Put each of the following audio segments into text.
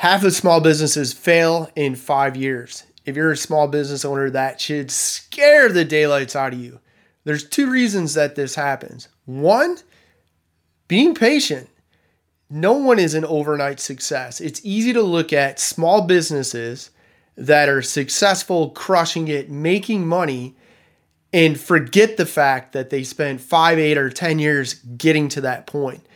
half of small businesses fail in five years. If you're a small business owner, that should scare the daylights out of you. There's two reasons that this happens. One, being patient. No one is an overnight success. It's easy to look at small businesses that are successful, crushing it, making money, and forget the fact that they spent five, eight, or 10 years getting to that point.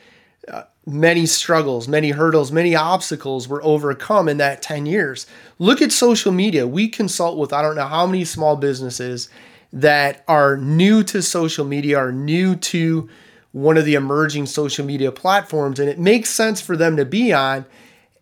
Many struggles, many hurdles, many obstacles were overcome in that 10 years. Look at social media. We consult with I don't know how many small businesses that are new to social media, are new to one of the emerging social media platforms, and it makes sense for them to be on.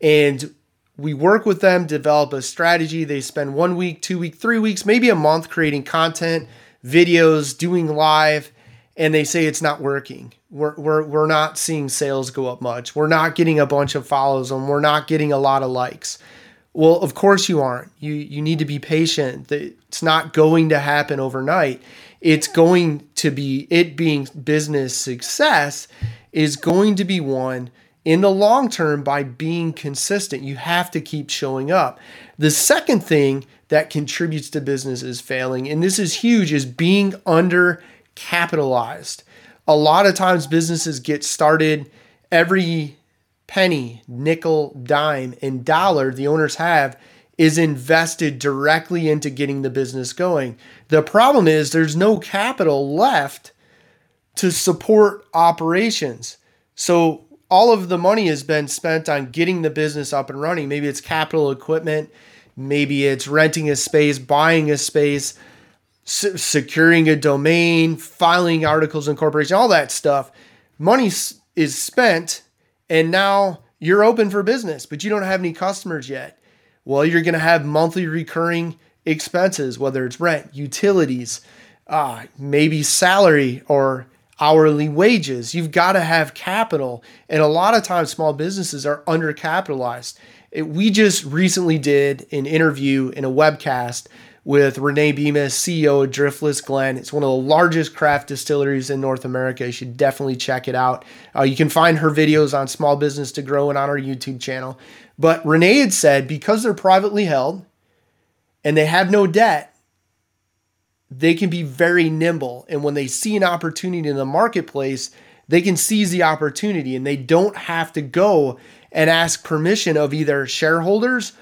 And we work with them, develop a strategy. They spend one week, two week, three weeks, maybe a month creating content, videos, doing live, and they say it's not working. We're, we're, we're not seeing sales go up much. We're not getting a bunch of follows and we're not getting a lot of likes. Well, of course you aren't. You you need to be patient. It's not going to happen overnight it's going to be it being business success is going to be won in the long term by being consistent. You have to keep showing up. The second thing that contributes to businesses failing, and this is huge, is being under capitalized. A lot of times businesses get started every penny, nickel, dime, and dollar the owners have is invested directly into getting the business going. The problem is there's no capital left to support operations. So all of the money has been spent on getting the business up and running. Maybe it's capital equipment, maybe it's renting a space, buying a space, securing a domain, filing articles in corporation, all that stuff. Money is spent and now you're open for business, but you don't have any customers yet. Well, you're going to have monthly recurring expenses, whether it's rent, utilities, uh, maybe salary or hourly wages. You've got to have capital. And a lot of times, small businesses are undercapitalized. It, we just recently did an interview in a webcast with Renee Bemis, CEO of Driftless Glen. It's one of the largest craft distilleries in North America. You should definitely check it out. Uh, you can find her videos on Small Business to Grow and on our YouTube channel. But Renee had said because they're privately held and they have no debt, they can be very nimble. And when they see an opportunity in the marketplace, they can seize the opportunity and they don't have to go and ask permission of either shareholders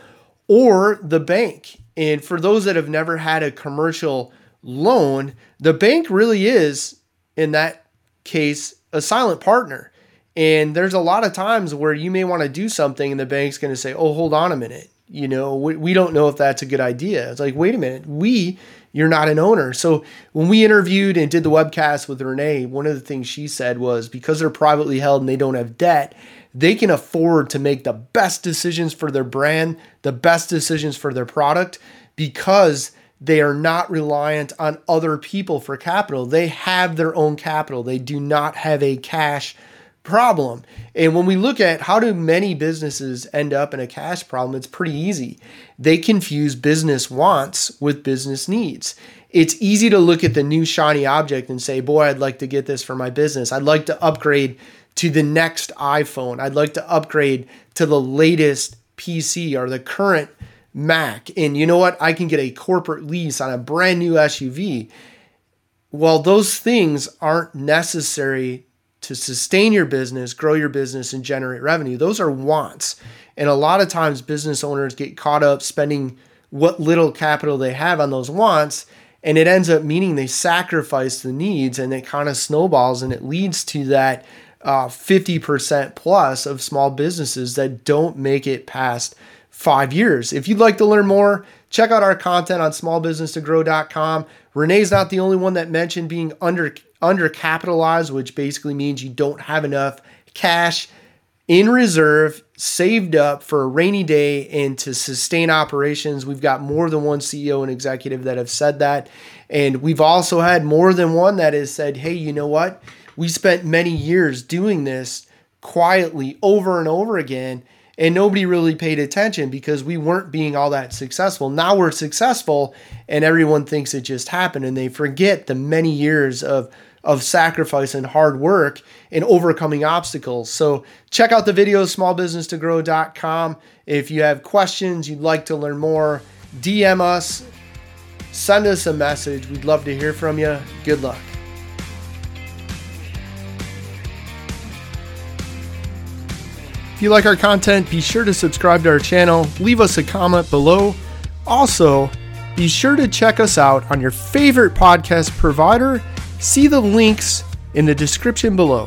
or the bank. And for those that have never had a commercial loan, the bank really is, in that case, a silent partner. And there's a lot of times where you may want to do something and the bank's going to say, oh, hold on a minute. You know, we, we don't know if that's a good idea. It's like, wait a minute, we, you're not an owner. So when we interviewed and did the webcast with Renee, one of the things she said was because they're privately held and they don't have debt, they can afford to make the best decisions for their brand, the best decisions for their product because they are not reliant on other people for capital. They have their own capital. They do not have a cash problem. And when we look at how do many businesses end up in a cash problem, it's pretty easy. They confuse business wants with business needs. It's easy to look at the new shiny object and say, "Boy, I'd like to get this for my business. I'd like to upgrade to the next iPhone. I'd like to upgrade to the latest PC or the current Mac. And you know what? I can get a corporate lease on a brand new SUV." Well, those things aren't necessary to sustain your business, grow your business, and generate revenue. Those are wants. And a lot of times, business owners get caught up spending what little capital they have on those wants. And it ends up meaning they sacrifice the needs and it kind of snowballs and it leads to that uh, 50% plus of small businesses that don't make it past five years. If you'd like to learn more, check out our content on smallbusinesstogrow.com. Renee's not the only one that mentioned being under undercapitalized, which basically means you don't have enough cash in reserve saved up for a rainy day and to sustain operations. We've got more than one CEO and executive that have said that. And we've also had more than one that has said, hey, you know what? We spent many years doing this quietly over and over again and nobody really paid attention because we weren't being all that successful. Now we're successful and everyone thinks it just happened and they forget the many years of of sacrifice and hard work and overcoming obstacles. So check out the videos, smallbusinesstogrow.com. If you have questions, you'd like to learn more, DM us, send us a message. We'd love to hear from you. Good luck. If you like our content, be sure to subscribe to our channel, leave us a comment below. Also, be sure to check us out on your favorite podcast provider. See the links in the description below.